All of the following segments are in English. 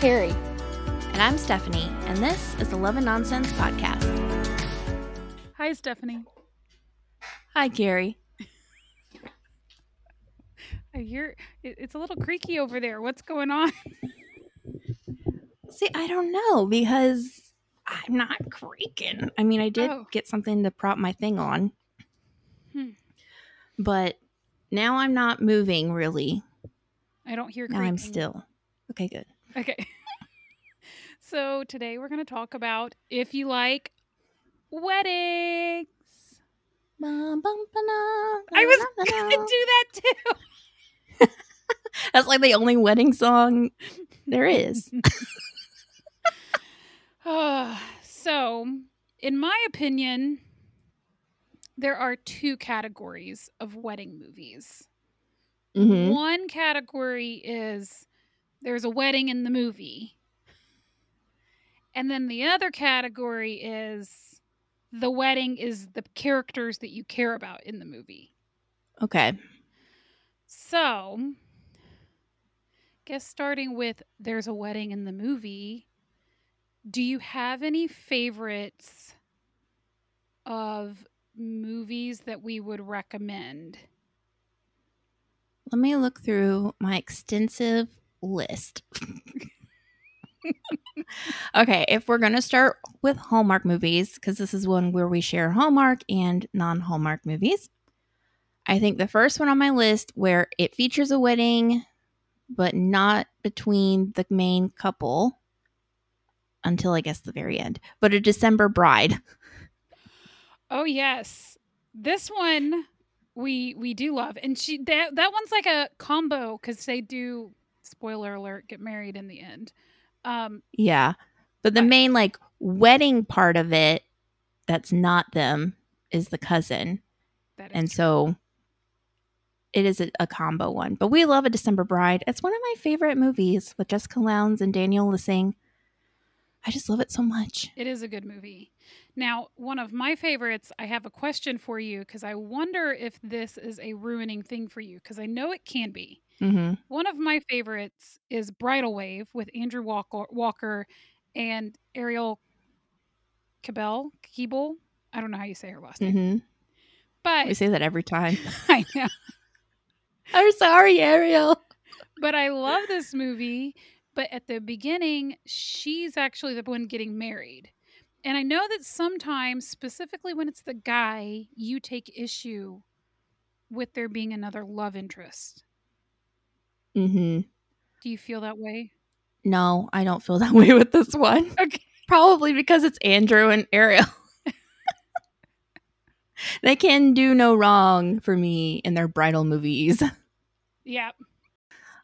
Carrie. And I'm Stephanie, and this is the Love and Nonsense Podcast. Hi, Stephanie. Hi, Carrie. I hear it's a little creaky over there. What's going on? See, I don't know because I'm not creaking. I mean, I did Oh. get something to prop my thing on, Hmm. but now I'm not moving really. I don't hear Now. I'm still. Okay, good. Okay. so today we're going to talk about if you like weddings. I was going to do that too. That's like the only wedding song there is. Ah, so, in my opinion, there are two categories of wedding movies. Mhm. One category is there's a wedding in the movie. And then the other category is the wedding is the characters that you care about in the movie. Okay. So, guess starting with there's a wedding in the movie, do you have any favorites of movies that we would recommend? Let me look through my extensive list. okay, if we're going to start with Hallmark movies, because this is one where we share Hallmark and non Hallmark movies, I think the first one on my list where it features a wedding, but not between the main couple until I guess the very end, but a December bride. Oh yes. This one we we do love. And she that that one's like a combo cuz they do spoiler alert get married in the end. Um Yeah. But the Right. main like wedding part of it that's not them is the cousin. that is And true. so it is a, a combo one. But we love A December Bride. It's one of my favorite movies with Jessica Lowndes and Daniel Lissing. I just love it so much. it is a good movie. Now, one of my favorites, I have a question for you cuz I wonder if this is a ruining thing for you cuz I know it can be. hmm One of my favorites is Bridal Wave with Andrew Walker, Walker and Arielle Cabell, Keeble. I don't know how you say her last name. hmm But We say that every time. I know. I'm sorry, Arielle. But I love this movie. But at the beginning, she's actually the one getting married. And I know that sometimes, specifically when it's the guy, you take issue with there being another love interest. Mm-hmm. Do you feel that way? No, I don't feel that way with this one. Okay. Probably because it's Andrew and Arielle. they can do no wrong for me in their bridal movies. Yeah.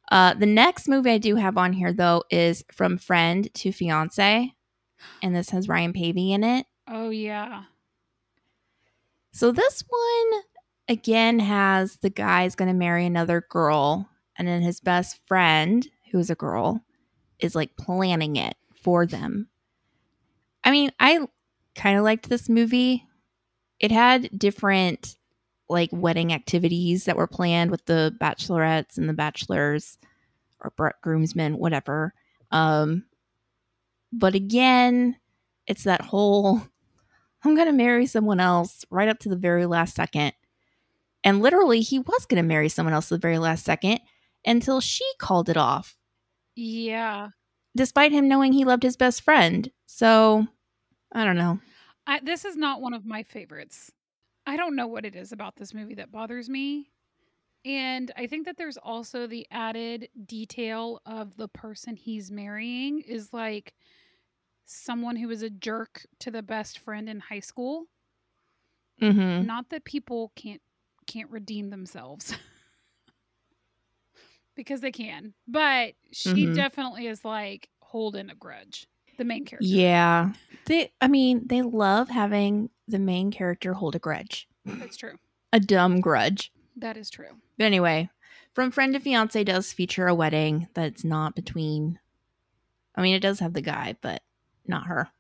Uh, the next movie I do have on here, though, is From Friend to Fiance. And this has Ryan Paevey in it. Oh, yeah. So this one, again, has the guy's going to marry another girl. And then his best friend, who is a girl, is like planning it for them. I mean, I kind of liked this movie. It had different like wedding activities that were planned with the bachelorettes and the bachelors or groomsmen, whatever. Um, but again, it's that whole I'm going to marry someone else right up to the very last second. And literally, he was going to marry someone else the very last second until she called it off, Yeah. despite him knowing he loved his best friend. So, I don't know. I, this is not one of my favorites. I don't know what it is about this movie that bothers me. And I think that there's also the added detail of the person he's marrying is like someone who was a jerk to the best friend in high school. Mm-hmm. Not that people can't can't redeem themselves. because they can. But she Mhm. definitely is like holding a grudge. The main character. Yeah. They, I mean, they love having the main character hold a grudge, That's true. a dumb grudge. That is true. But anyway, From Friend to Fiance does feature a wedding that's not between. I mean, it does have the guy, but not her.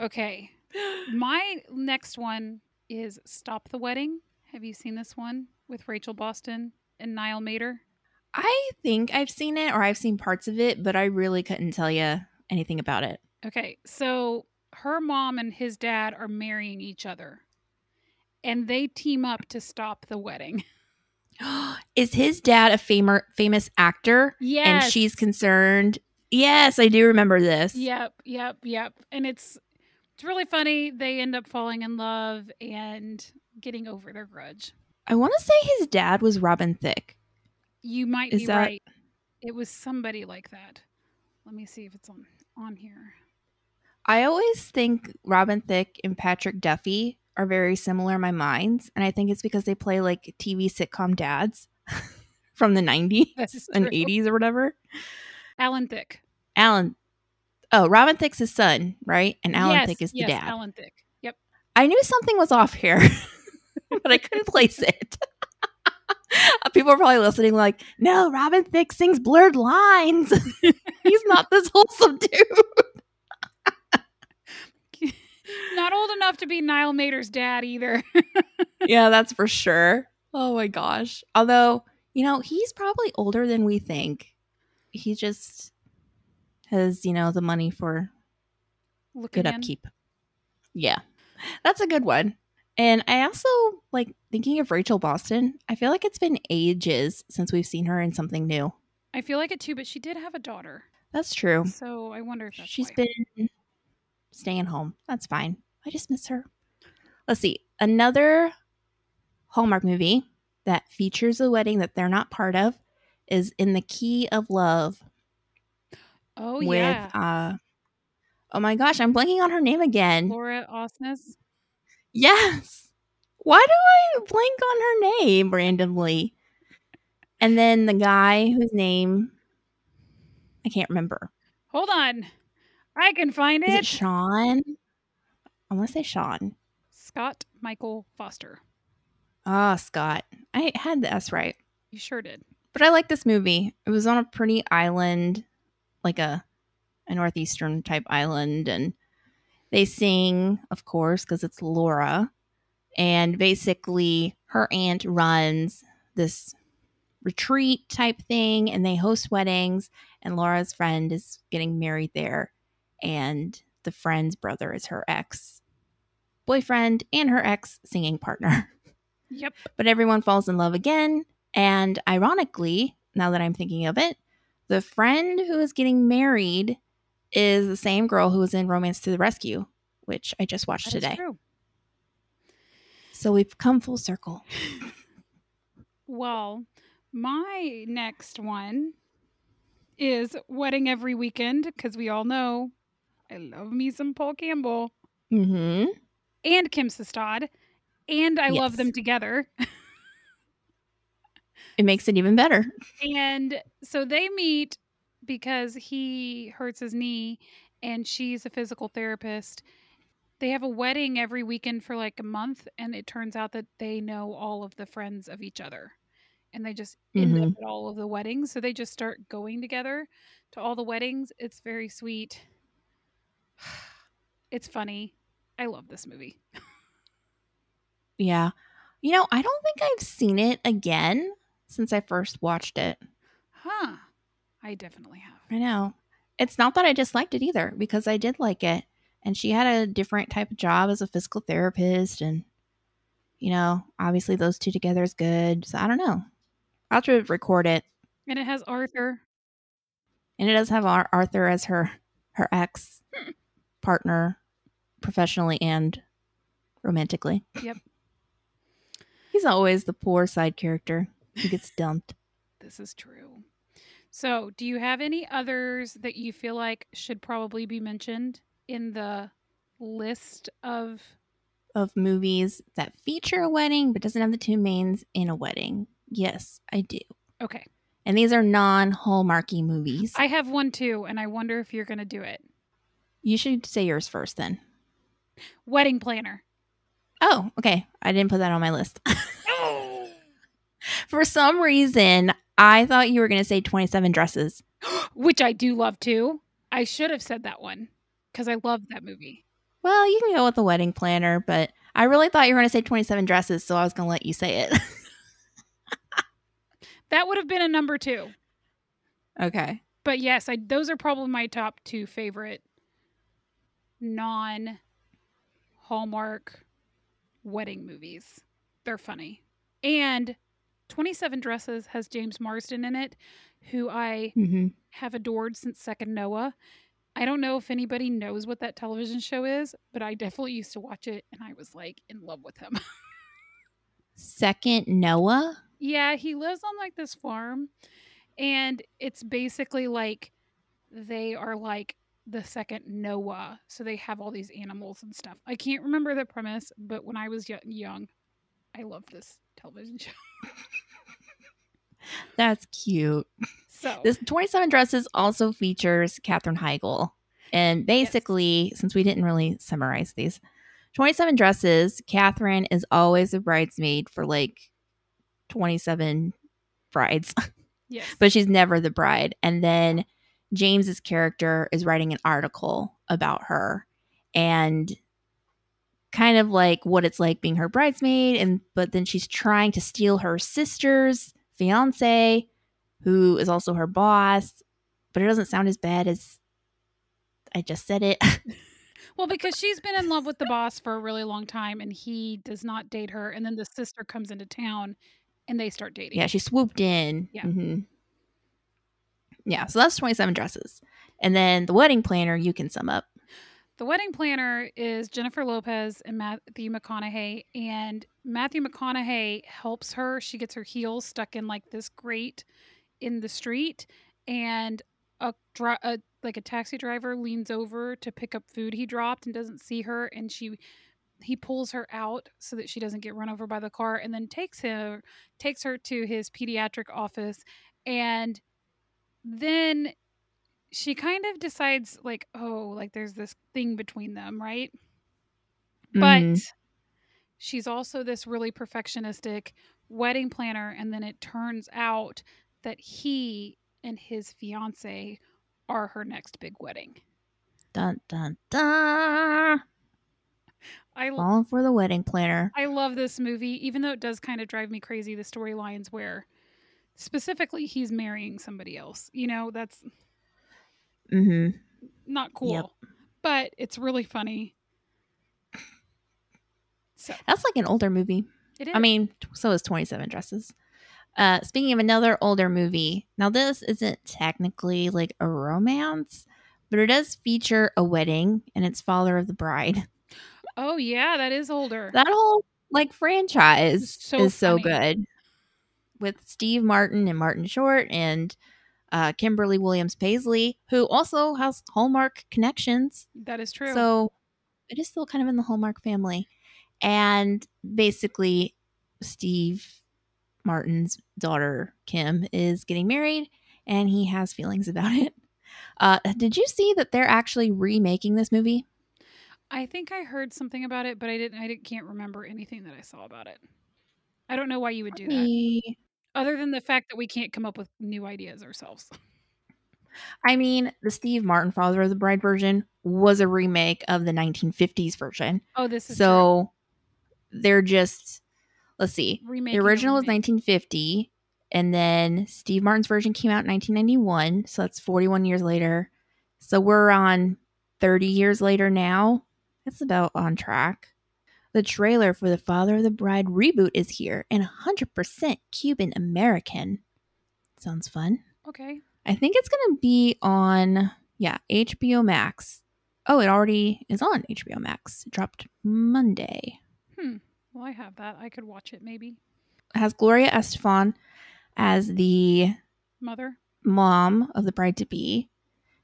Okay. My next one is Stop the Wedding. Have you seen this one with Rachel Boston and Niall Matter? I think I've seen it or I've seen parts of it, but I really couldn't tell you anything about it. Okay, so her mom and his dad are marrying each other, and they team up to stop the wedding. Is his dad a famer, famous actor? Yes. And she's concerned. Yes, I do remember this. Yep, yep, yep. And it's it's really funny. They end up falling in love and getting over their grudge. I want to say his dad was Robin Thicke. You might Is be that- right. It was somebody like that. Let me see if it's on on here. I always think Robin Thicke and Patrick Duffy are very similar in my minds, and I think it's because they play like TV sitcom dads from the 90s and 80s or whatever. Alan Thicke. Alan Oh, Robin Thicke's his son, right? And Alan yes, Thicke is the yes, dad. Alan Thicke. Yep. I knew something was off here, but I couldn't place it. People are probably listening, like, no, Robin Thicke sings blurred lines. He's not this wholesome dude. Not old enough to be Niall Matter's dad either. yeah, that's for sure. Oh my gosh. Although, you know, he's probably older than we think. He just has, you know, the money for Looking good in. upkeep. Yeah. That's a good one. And I also like thinking of Rachel Boston. I feel like it's been ages since we've seen her in something new. I feel like it too, but she did have a daughter. That's true. So I wonder if that's She's why. been staying home. That's fine. I just miss her. Let's see. Another Hallmark movie that features a wedding that they're not part of is In the Key of Love Oh with yeah. uh Oh my gosh, I'm blanking on her name again. Laura Osnes. Yes. Why do I blank on her name randomly? And then the guy whose name I can't remember. Hold on. I can find Is it. it Sean? I want to say Sean. Scott Michael Foster. Ah, Scott. I had the S right. You sure did. But I like this movie. It was on a pretty island, like a a northeastern type island, and they sing, of course, because it's Laura. And basically, her aunt runs this retreat type thing, and they host weddings. And Laura's friend is getting married there, and the friend's brother is her ex boyfriend and her ex singing partner. Yep. but everyone falls in love again. And ironically, now that I'm thinking of it, the friend who is getting married is the same girl who was in Romance to the Rescue, which I just watched That is today. true. So we've come full circle. Well, my next one is Wedding Every Weekend because we all know I love me some Paul Campbell Mm-hmm. and Kim Sustad, and I love them together. It makes it even better. And so they meet because he hurts his knee and she's a physical therapist. They have a wedding every weekend for like a month, and it turns out that they know all of the friends of each other. And they just end up at all of the weddings. So they just start going together to all the weddings. It's very sweet. It's funny. I love this movie. Yeah. You know, I don't think I've seen it again since I first watched it. Huh. I definitely have. I know. It's not that I disliked it either, because I did like it. And she had a different type of job as a physical therapist. And, you know, obviously those two together is good. So I don't know. I'll have to record it. And it has Arthur. And it does have Ar- Arthur as her her ex partner professionally and romantically. Yep. He's always the poor side character who gets dumped. This is true. So, do you have any others that you feel like should probably be mentioned in the list of of movies that feature a wedding but doesn't have the two mains in a wedding. Yes, I do. Okay. And these are non-Hallmarky movies. I have one too and I wonder if you're going to do it. You should say yours first then. Wedding Planner. Oh, okay. I didn't put that on my list. For some reason, I thought you were going to say 27 dresses. Which I do love too. I should have said that one cuz I love that movie. Well, you can go with the wedding planner, but I really thought you were going to say 27 dresses, so I was going to let you say it. That would have been a number two. Okay. But yes, I those are probably my top two favorite non Hallmark wedding movies. They're funny. And 27 Dresses has James Marsden in it, who I Mm-hmm. have adored since Second Noah. I don't know if anybody knows what that television show is, but I definitely used to watch it and I was like in love with him. Second Noah. yeah, he lives on like this farm and it's basically like they are like the second Noah. So they have all these animals and stuff. I can't remember the premise, but when I was young, I loved this television show. That's cute. So This 27 Dresses also features Katherine Heigl. And basically, since we didn't really summarize these, 27 Dresses, Katherine is always a bridesmaid for like 27 brides, yes. but she's never the bride. And then James's character is writing an article about her and kind of like what it's like being her bridesmaid and but then she's trying to steal her sister's fiance who is also her boss, but it doesn't sound as bad as I just said it. Well, because she's been in love with the boss for a really long time and he does not date her. And then the sister comes into town and they start dating. yeah, she swooped in. Yeah. Mhm. Yeah, so that's 27 dresses. And then the wedding planner, you can sum up. The wedding planner is Jennifer Lopez and Matthew McConaughey. And Matthew McConaughey helps her. She gets her heels stuck in like this grate in the street. And a, a like a taxi driver leans over to pick up food he dropped and doesn't see her. And she he pulls her out so that she doesn't get run over by the car and then takes her takes her to his pediatric office and then she kind of decides like oh like there's this thing between them right but Mhm. she's also this really perfectionistic wedding planner and then it turns out that he and his fiance are her next big wedding dun dun dun. i l- Falling for the wedding planner. I love this movie, even though it does kind of drive me crazy. The storylines where specifically he's marrying somebody else. You know, that's hmm not cool, but it's really funny. So That's like an older movie. it is. I mean, so is 27 Dresses. Uh, speaking of another older movie, now this isn't technically like a romance, but it does feature a wedding and it's Father of the Bride. oh yeah, that is older. That whole like franchise So is so good with Steve Martin and Martin Short and uh, Kimberly Williams Paisley, who also has Hallmark connections. that is true. So it is still kind of in the Hallmark family. And basically, Steve Martin's daughter, Kim, is getting married and he has feelings about it. Uh, did you see that they're actually remaking this movie? I think I heard something about it, but I didn't. I didn't, can't remember anything that I saw about it. I don't know why you would do that, other than the fact that we can't come up with new ideas ourselves. I mean, the Steve Martin Father of the Bride version was a remake of the 1950s version. Oh, this is true. So they're just, let's see, Remaking the original was 1950 and then steve martin's version came out in 1991 so that's 41 years later so we're on 30 years later now That's about on track the trailer for the father of the bride reboot is here and 100% cuban american sounds fun Okay. i think it's going to be on yeah hbo max oh it already is on hbo max it dropped monday Hmm. Well, I have that. I could watch it maybe. it has gloria estefan as the Mother. mom of the bride to be,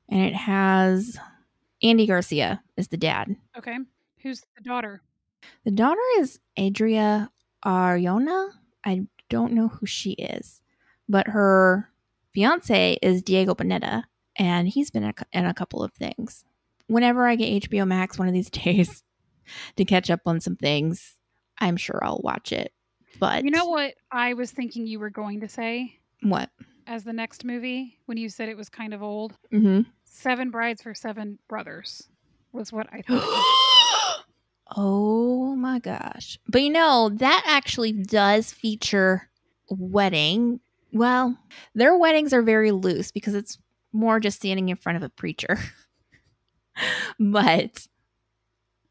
and it has Andy Garcia as the dad. Okay. Who's the daughter? The daughter is Adria Arjona. I don't know who she is, but her fiance is Diego Boneta, and he's been in a, in a couple of things. Whenever I get HBO Max one of these days to catch up on some things, I'm sure I'll watch it. But You know what I was thinking you were going to say What? as the next movie when you said it was kind of old? Mm-hmm. Seven Brides for Seven Brothers was what I thought. Oh my gosh. But you know, that actually does feature wedding Well, their weddings are very loose because it's more just standing in front of a preacher. but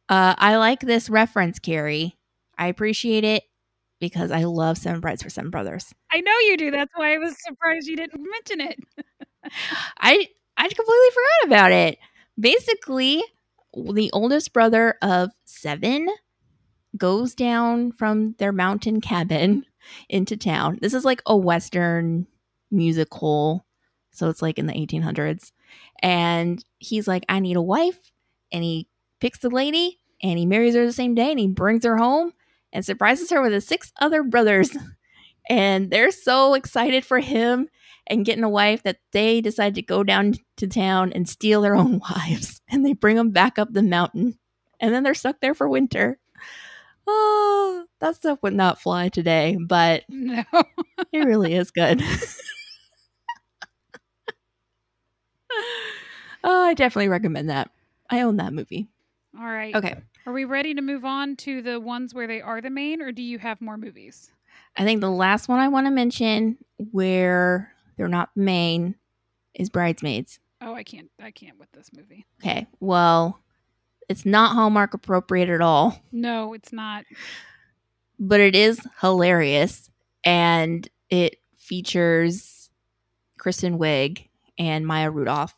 uh, I like this reference, Carrie. I appreciate it because I love Seven Brides for Seven Brothers. I know you do. That's why I was surprised you didn't mention it. I I completely forgot about it. Basically, the oldest brother of seven goes down from their mountain cabin into town. This is like a Western musical. So it's like in the 1800s. And he's like, I need a wife. And he picks the lady and he marries her the same day and he brings her home and surprises her with his six other brothers. And they're so excited for him and getting a wife that they decide to go down to town and steal their own wives. And they bring them back up the mountain. And then they're stuck there for winter. Oh, that stuff would not fly today, but No. it really is good. oh, I definitely recommend that. I own that movie. All right. Okay. Are we ready to move on to the ones where they are the main, or do you have more movies? I think the last one I want to mention where they're not main is Bridesmaids. Oh, I can't. I can't with this movie. Okay. Well, it's not Hallmark appropriate at all, No, it's not. but it is hilarious and it features Kristen Wiig and Maya Rudolph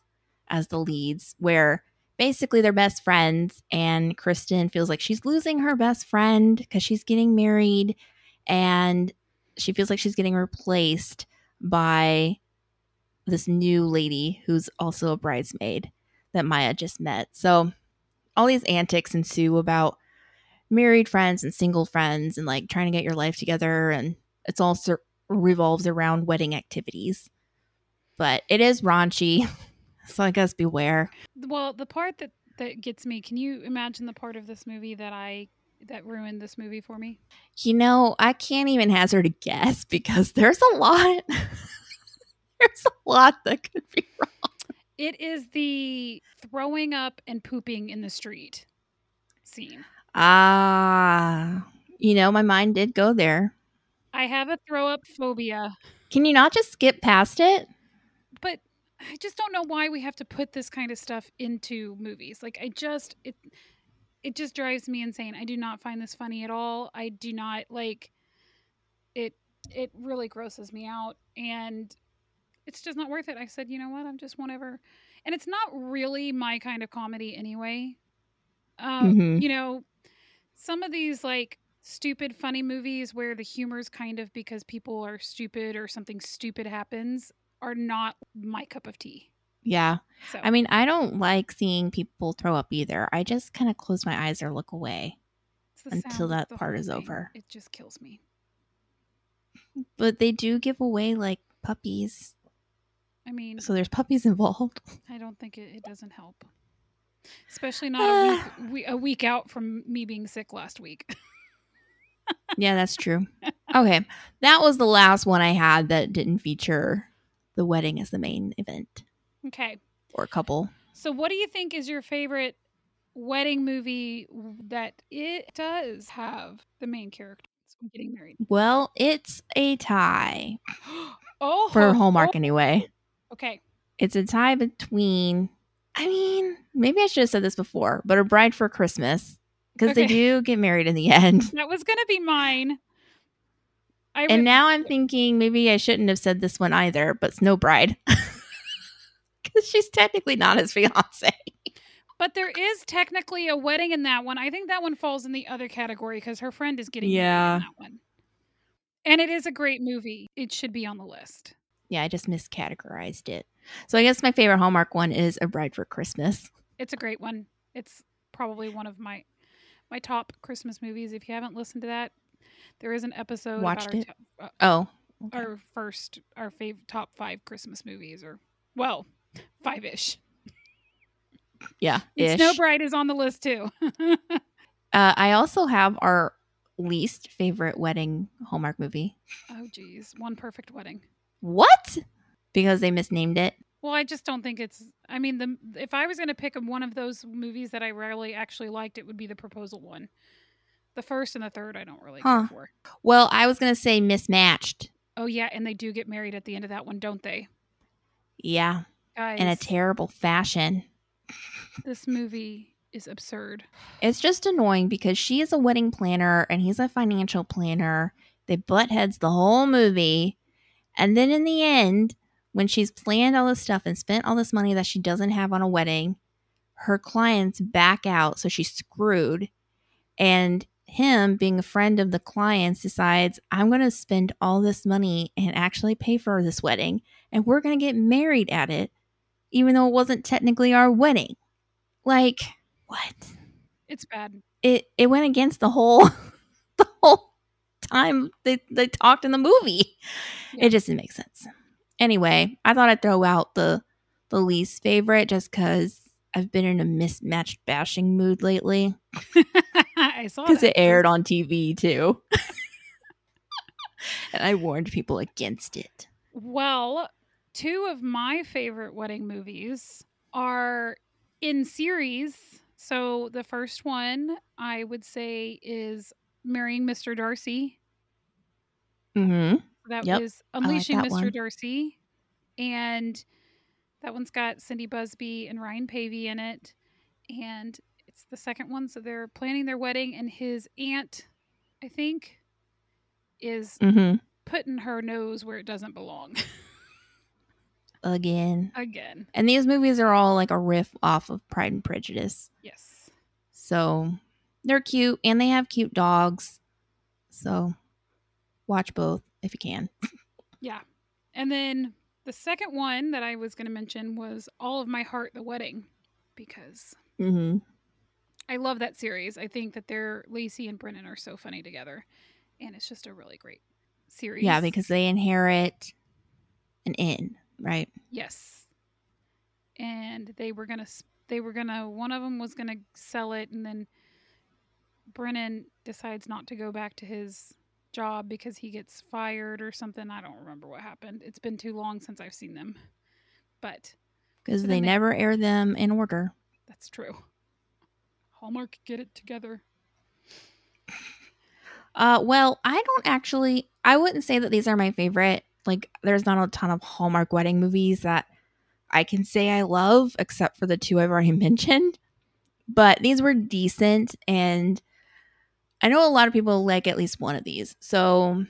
as the leads where basically they're best friends and Kristen feels like she's losing her best friend because she's getting married and she feels like she's getting replaced by this new lady who's also a bridesmaid that Maya just met. So all these antics ensue about married friends and single friends and like trying to get your life together and it's all sur- revolves around wedding activities. But it is raunchy. So I guess beware. Well, the part that that gets me. Can you imagine the part of this movie that I that ruined this movie for me? You know, I can't even hazard a guess because there's a lot. there's a lot that could be wrong. It is the throwing up and pooping in the street scene. Ah, you know, my mind did go there. I have a throw up phobia, Can you not just skip past it? but I just don't know why we have to put this kind of stuff into movies. Like I just it it just drives me insane. I do not find this funny at all. I do not like it it really grosses me out and it's just not worth it. I said, "You know what? I'm just whatever." And it's not really my kind of comedy anyway. Um, Mhm. you know, some of these like stupid funny movies where the humor's kind of because people are stupid or something stupid happens are not my cup of tea. Yeah. So I mean, I don't like seeing people throw up either. I just kind of close my eyes or look away. until that part is thing. over. It just kills me. But they do give away like puppies. I mean, So there's puppies involved. I don't think it, it doesn't help, especially not a week, we, a week out from me being sick last week. yeah, that's true. Okay. That was the last one I had that didn't feature the wedding as the main event okay, or a couple. so what do you think is your favorite wedding movie that it does have the main characters getting married? Well, it's a tie oh, for Hallmark ho. anyway. Okay, It's a tie between, I mean, maybe I should have said this before, but A Bride for Christmas because they do get married in the end. that was gonna be mine. I And re- now I'm thinking maybe I shouldn't have said this one either, but Snow Bride. Because she's technically not his fiance. but there is technically a wedding in that one. I think that one falls in the other category because her friend is getting married Yeah. in that one. And it is a great movie. It should be on the list. Yeah, I just miscategorized it. So I guess my favorite Hallmark one is A Bride for Christmas. It's a great one. It's probably one of my my top Christmas movies. If you haven't listened to that, there is an episode Watched it? uh, Oh, okay. our first our fav- top five Christmas movies, or well, five ish. yeah. Ish. Snow Bride is on the list too. Uh, I also have our least favorite wedding Hallmark movie. oh geez, One Perfect Wedding. What? Because they misnamed it. Well, I just don't think it's. I mean, the if I was going to pick one of those movies that I rarely actually liked, it would be the proposal one. The first and the third, I don't really Huh. care for. Well, I was going to say mismatched Oh yeah, and they do get married at the end of that one, don't they? Yeah, Guys, in a terrible fashion. this movie is absurd. It's just annoying because she is a wedding planner and he's a financial planner. They butt heads the whole movie. And then in the end, when she's planned all this stuff and spent all this money that she doesn't have on a wedding, her clients back out. So she's screwed. And him, being a friend of the clients, decides, I'm going to spend all this money and actually pay for this wedding. And we're going to get married at it, even though it wasn't technically our wedding. Like, what? It's bad. It it went against the whole the whole time they, they talked in the movie. Yeah. It just didn't make sense. Anyway, I thought I'd throw out the the least favorite just because I've been in a mismatched bashing mood lately I saw because it aired on TV too. and I warned people against it. Well, two of my favorite wedding movies are in series. So the first one I would say is Marrying Mr. Darcy. Mm-hmm. That Yep, was Unleashing that Mr. one. Darcy. And that one's got Cindy Busby and Ryan Paevey in it. And it's the second one. So they're planning their wedding, and his aunt, I think, is Mm-hmm. putting her nose where it doesn't belong Again. again. And these movies are all like a riff off of Pride and Prejudice. Yes. So they're cute and they have cute dogs. So watch both if you can. Yeah. And then the second one that I was going to mention was All of My Heart, The Wedding, because Mm-hmm. I love that series. I think that they're Lacey and Brennan are so funny together. And it's just a really great series. Yeah, because they inherit an inn, right? Yes. And they were gonna, they were gonna, one of them was gonna sell it, and then Brennan decides not to go back to his job because he gets fired or something. I don't remember what happened. It's been too long since I've seen them. But Because So they they- never air them in order. that's true. Hallmark, get it together. Uh, well, I don't actually. I wouldn't say that these are my favorite. Like, there's not a ton of Hallmark wedding movies that I can say I love, except for the two I've already mentioned. But these were decent, and I know a lot of people like at least one of these. So,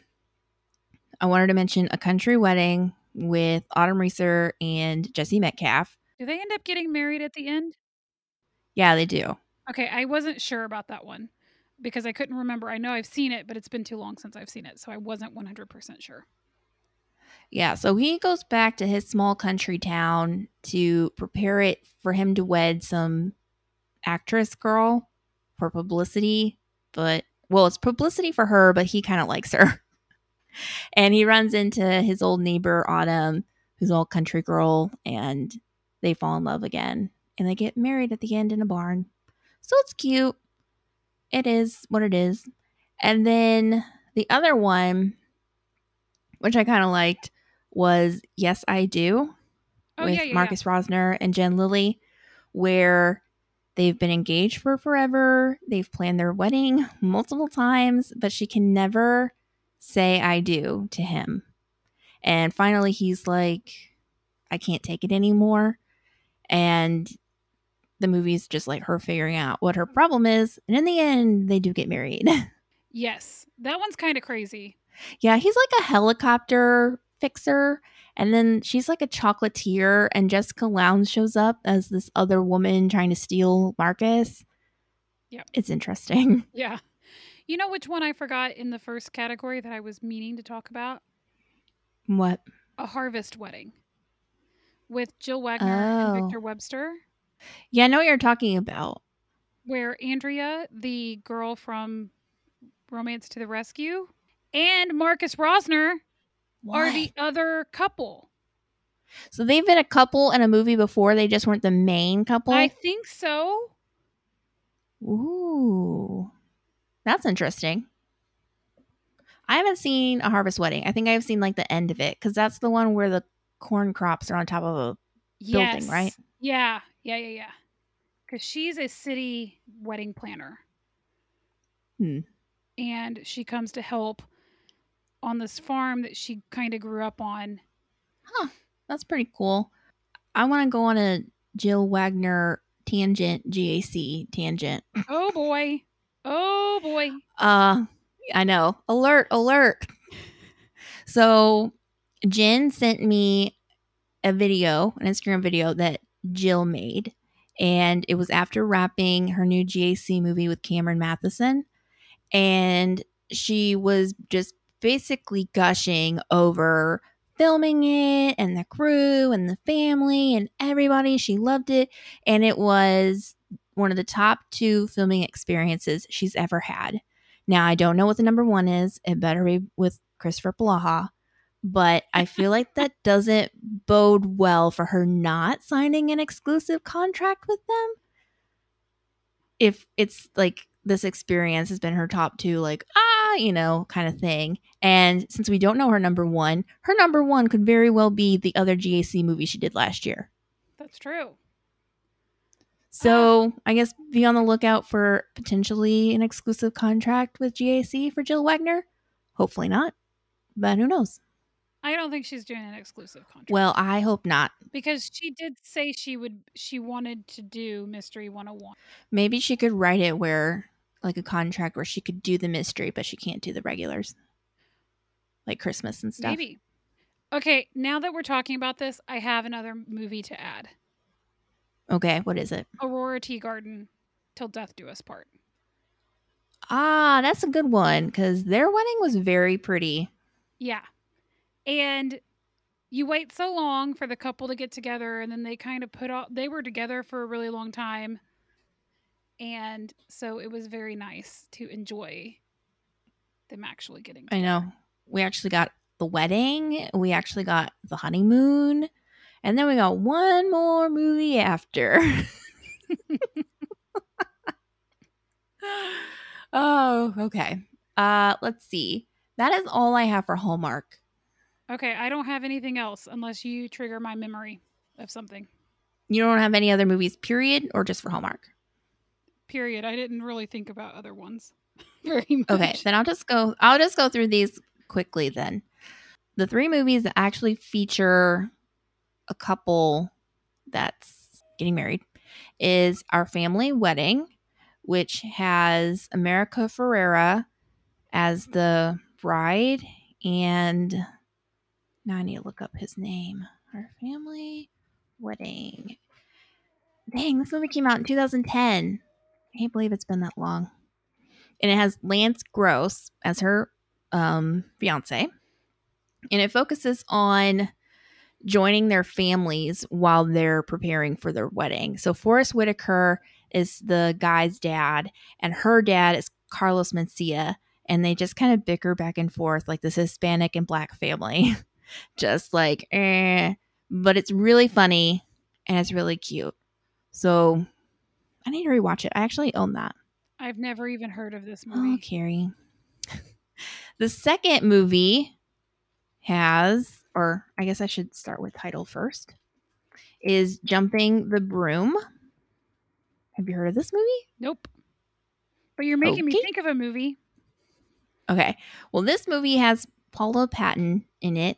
I wanted to mention A Country Wedding with Autumn Reeser and Jesse Metcalfe. Do they end up getting married at the end? Yeah, they do. Okay, I wasn't sure about that one because I couldn't remember. I know I've seen it, but it's been too long since I've seen it, so I wasn't 100% sure. Yeah, so he goes back to his small country town to prepare it for him to wed some actress girl for publicity, but well, it's publicity for her, but he kind of likes her. and he runs into his old neighbor Autumn, who's all country girl, and they fall in love again and they get married at the end in a barn. So it's cute. It is what it is. And then the other one, which I kind of liked, was Yes, I Do Oh, with yeah, yeah, yeah. Marcus Rosner and Jen Lilly, where they've been engaged for forever. They've planned their wedding multiple times, but she can never say I do to him. And finally, he's like, I can't take it anymore. And the movie's just like her figuring out what her problem is. And in the end, they do get married. Yes, that one's kind of crazy. Yeah, he's like a helicopter fixer. And then she's like a chocolatier, and Jessica Lowndes shows up as this other woman trying to steal Marcus. Yeah. It's interesting. Yeah. You know which one I forgot in the first category that I was meaning to talk about? What? A Harvest Wedding with Jill Wagner and Oh. Victor Webster, Yeah, I know what you're talking about. where Andrea, the girl from Romance to the Rescue, and Marcus Rosner are the other couple. So they've been a couple in a movie before. They just weren't the main couple. I think so. Ooh, that's interesting. I haven't seen a harvest wedding. I think I've seen like the end of it because that's the one where the corn crops are on top of a. Building, right? Yeah, yeah, yeah, yeah. Because she's a city wedding planner. Hmm. And she comes to help on this farm that she kind of grew up on. Huh. That's pretty cool. I want to go on a Jill Wagner tangent, GAC tangent. Oh boy. Oh boy. Uh, I know. Alert, alert. So, Jen sent me a video, an Instagram video that Jill made, and it was after wrapping her new GAC movie with Cameron Mathison. And she was just basically gushing over filming it and the crew and the family and everybody. She loved it. And it was one of the top two filming experiences she's ever had. Now, I don't know what the number one is. It better be with Kristoffer Polaha, but I feel like that doesn't bode well for her not signing an exclusive contract with them. If it's like this experience has been her top two, like, ah, you know, kind of thing. And since we don't know her number one, her number one could very well be the other GAC movie she did last year. That's true. So I guess be on the lookout for potentially an exclusive contract with GAC for Jill Wagner. Hopefully not, but who knows? I don't think she's doing an exclusive contract. Well, I hope not. because she did say she would she wanted to do Mystery 101. Maybe she could write it where, like, a contract where she could do the mystery, but she can't do the regulars, like Christmas and stuff. Maybe. Okay, now that we're talking about this, I have another movie to add. Okay, what is it? Aurora Tea Garden Till Death Do Us Part. Ah, that's a good one because their wedding was very pretty. Yeah. And you wait so long for the couple to get together and then they kind of put off they were together for a really long time. And so it was very nice to enjoy them actually getting I know. We actually got the wedding, we actually got the honeymoon, and then we got one more movie after. oh, okay. Uh, let's see. That is all I have for Hallmark. Okay, I don't have anything else unless you trigger my memory of something. You don't have any other movies, period, or just for Hallmark? Period. I didn't really think about other ones very much. Okay, then I'll just go. I'll just go through these quickly. Then the three movies that actually feature a couple that's getting married is Our Family Wedding, which has America Ferrera as the bride, and now I need to look up his name. Our Family Wedding. Dang, this movie came out in 2010. I can't believe it's been that long and it has Lance Gross as her um, fiance, and it focuses on joining their families while they're preparing for their wedding. So Forest Whitaker is the guy's dad, and her dad is Carlos Mencia, and they just kind of bicker back and forth like this Hispanic and black family, just like eh. But it's really funny and it's really cute. So I need to rewatch it. I actually own that. I've never even heard of this oh, movie. Oh. Carrie. the second movie has, or I guess I should start with title first, is Jumping the Broom. Have you heard of this movie? Nope. But you're making me think of a movie. Okay. Well, this movie has Paula Patton in it,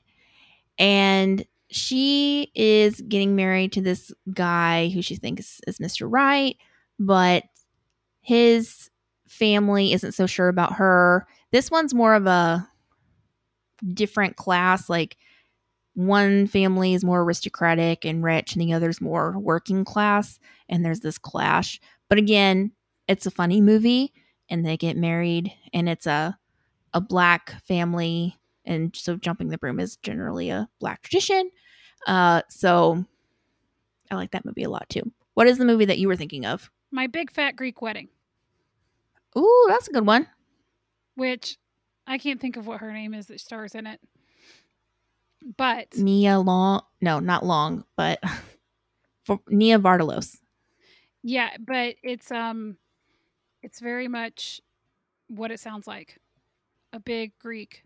and she is getting married to this guy who she thinks is Mr. Right, but his family isn't so sure about her. This one's more of a different class. Like one family is more aristocratic and rich, and the other's more working class, and there's this clash. But again, it's a funny movie, and they get married, and it's a a black family and so jumping the broom is generally a black tradition uh so i like that movie a lot too what is the movie that you were thinking of My Big Fat Greek Wedding, Ooh, that's a good one which I can't think of what her name is that stars in it. But nia long no not long but for nia vardalos yeah, but it's um it's very much what it sounds like. A big Greek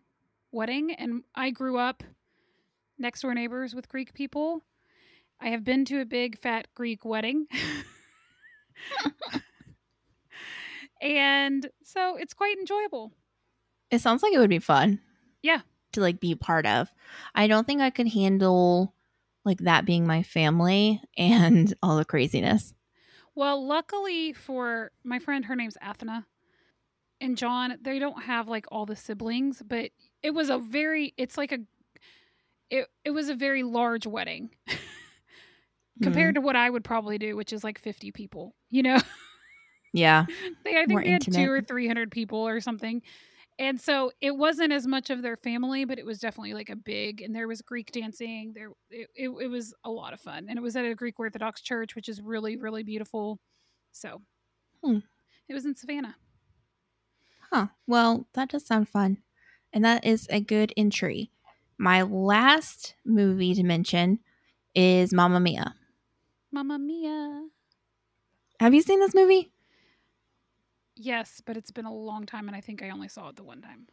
wedding and I grew up next door neighbors with Greek people. I have been to a big fat Greek wedding. and so it's quite enjoyable. it sounds like it would be fun Yeah. To like be part of. I don't think I could handle like that being my family and all the craziness. Well, luckily for my friend, her name's Athena and John, they don't have like all the siblings, but it was a very it's like a it it was a very large wedding. compared to what I would probably do, which is like 50 people, you know? Yeah. they I think More they had intimate. two or three hundred people or something. And so it wasn't as much of their family, but it was definitely like a big and there was Greek dancing. There it, it, it was a lot of fun. And it was at a Greek Orthodox church, which is really, really beautiful. So Hmm. it was in Savannah. Huh. Well, that does sound fun. And that is a good entry. My last movie to mention is Mamma Mia. Mamma mia. Have you seen this movie? Yes, but it's been a long time and I think I only saw it the one time.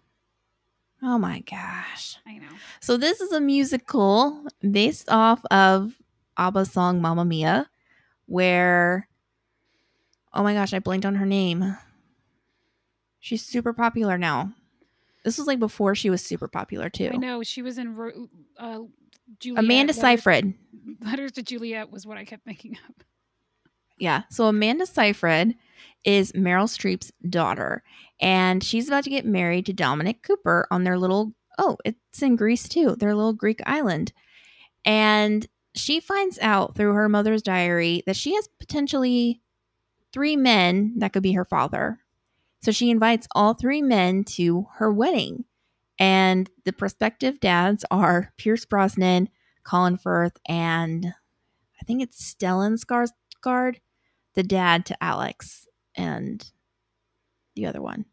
Oh my gosh. I know. So this is a musical based off of ABBA's song Mamma Mia, where oh my gosh, I blanked on her name. She's super popular now. This was like before she was super popular too. I know. She was in uh, Juliet. Amanda Letters- Seyfried. Letters to Juliet was what I kept thinking of. Yeah. So Amanda Seyfried is Meryl Streep's daughter, and she's about to get married to Dominic Cooper on their little oh, it's in Greece too, their little Greek island. And she finds out through her mother's diary that she has potentially three men that could be her father. So she invites all three men to her wedding. And the prospective dads are Pierce Brosnan, Colin Firth, and I think it's Stellan Skarsgård, the dad to Alex, and the other one.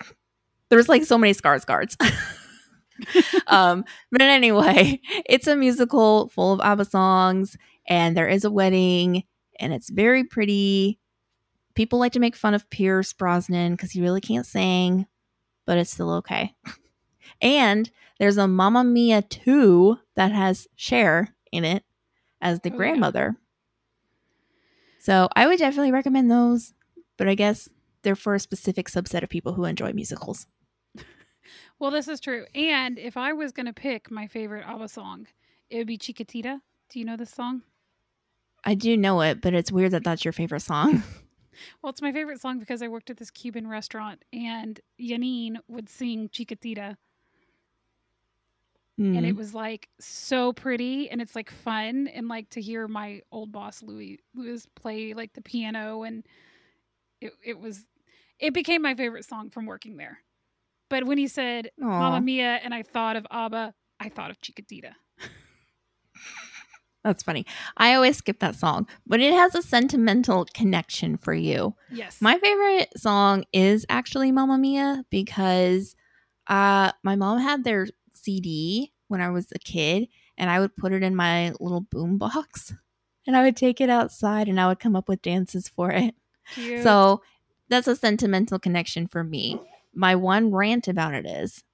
There's like so many Skarsgårds. um, but anyway, it's a musical full of ABBA songs, and there is a wedding, and it's very pretty. People like to make fun of Pierce Brosnan because he really can't sing, but it's still okay. and there's a Mamma Mia 2 that has Cher in it as the Oh, yeah. grandmother. So I would definitely recommend those, but I guess they're for a specific subset of people who enjoy musicals. Well, this is true. And if I was going to pick my favorite ABBA song, it would be Chiquitita. Do you know this song? I do know it, but it's weird that that's your favorite song. Well, it's my favorite song because I worked at this Cuban restaurant and Janine would sing Chiquitita. And Mm. it was like so pretty and it's like fun. And like to hear my old boss, Louis, Louis play like the piano. And it, it was, it became my favorite song from working there. But when he said Aw. Mamma Mia and I thought of ABBA, I thought of Chiquitita. That's funny. I always skip that song, but it has a sentimental connection for you. Yes. My favorite song is actually Mamma Mia because uh, my mom had their CD when I was a kid, and I would put it in my little boom box, and I would take it outside, and I would come up with dances for it. Cute. So that's a sentimental connection for me. My one rant about it is,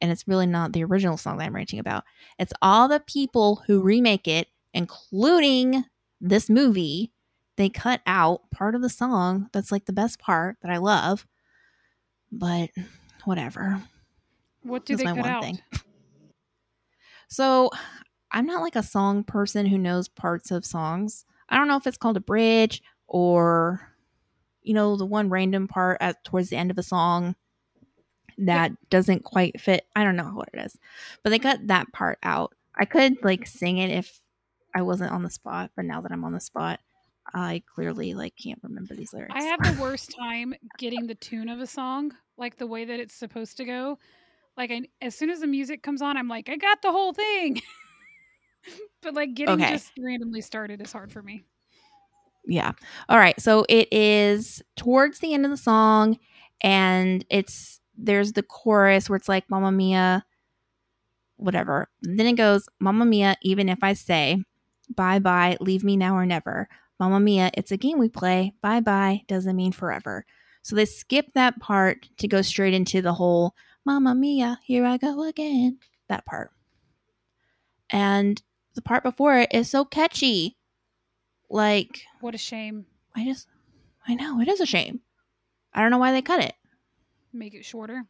and it's really not the original song that I'm ranting about, it's all the people who remake it, including this movie. They cut out part of the song that's like the best part that I love, but whatever. what do that's they my cut one out? thing. So I'm not like a song person who knows parts of songs. I don't know if it's called a bridge or, you know, the one random part at towards the end of a song that doesn't quite fit. I don't know what it is, but they cut that part out. I could like sing it if I wasn't on the spot, but now that I'm on the spot, I clearly like can't remember these lyrics. I have the worst time getting the tune of a song, like the way that it's supposed to go. Like, I, as soon as the music comes on, I'm like, I got the whole thing. but like getting Okay. just randomly started is hard for me. yeah. All right. So it is towards the end of the song, and it's there's the chorus where it's like Mamma Mia, whatever. then it goes Mamma Mia, even if I say bye bye, leave me now or never. Mamma Mia, it's a game we play. Bye bye doesn't mean forever. So they skip that part to go straight into the whole Mamma Mia, here I go again. That part. And the part before it is so catchy. Like, What a shame. I just, I know it is a shame. I don't know why they cut it. Make it shorter.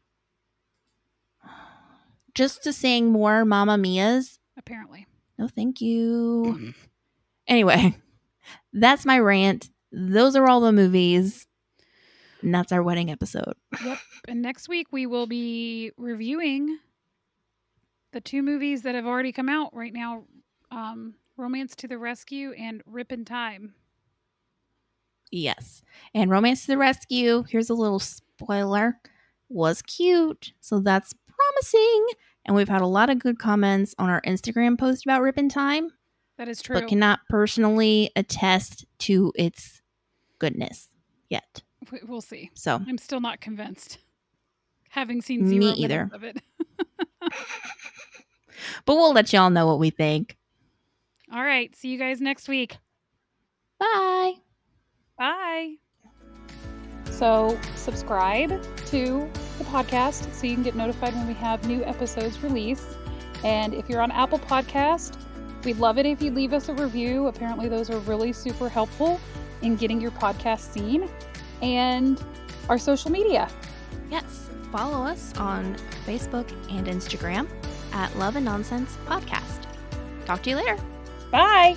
just to sing more Mamma Mia's. Apparently. No, thank you. anyway, that's my rant. Those are all the movies. And that's our wedding episode. Yep. And next week we will be reviewing the two movies that have already come out right now um, Romance to the Rescue and Rip in Time. Yes. And Romance to the Rescue, here's a little spoiler, was cute. So that's promising. And we've had a lot of good comments on our Instagram post about Rip in Time, That is true. but cannot personally attest to its goodness yet. We- We'll see. So I'm still not convinced. Having seen Me zero minutes either. of it. but we'll let y'all know what we think. All right. See you guys next week. Bye. Bye. So, subscribe to the podcast so you can get notified when we have new episodes released. And if you're on Apple Podcast, we'd love it if you leave us a review. Apparently, those are really super helpful in getting your podcast seen. And our social media. Yes, follow us on Facebook and Instagram at Love and Nonsense Podcast. Talk to you later. Bye.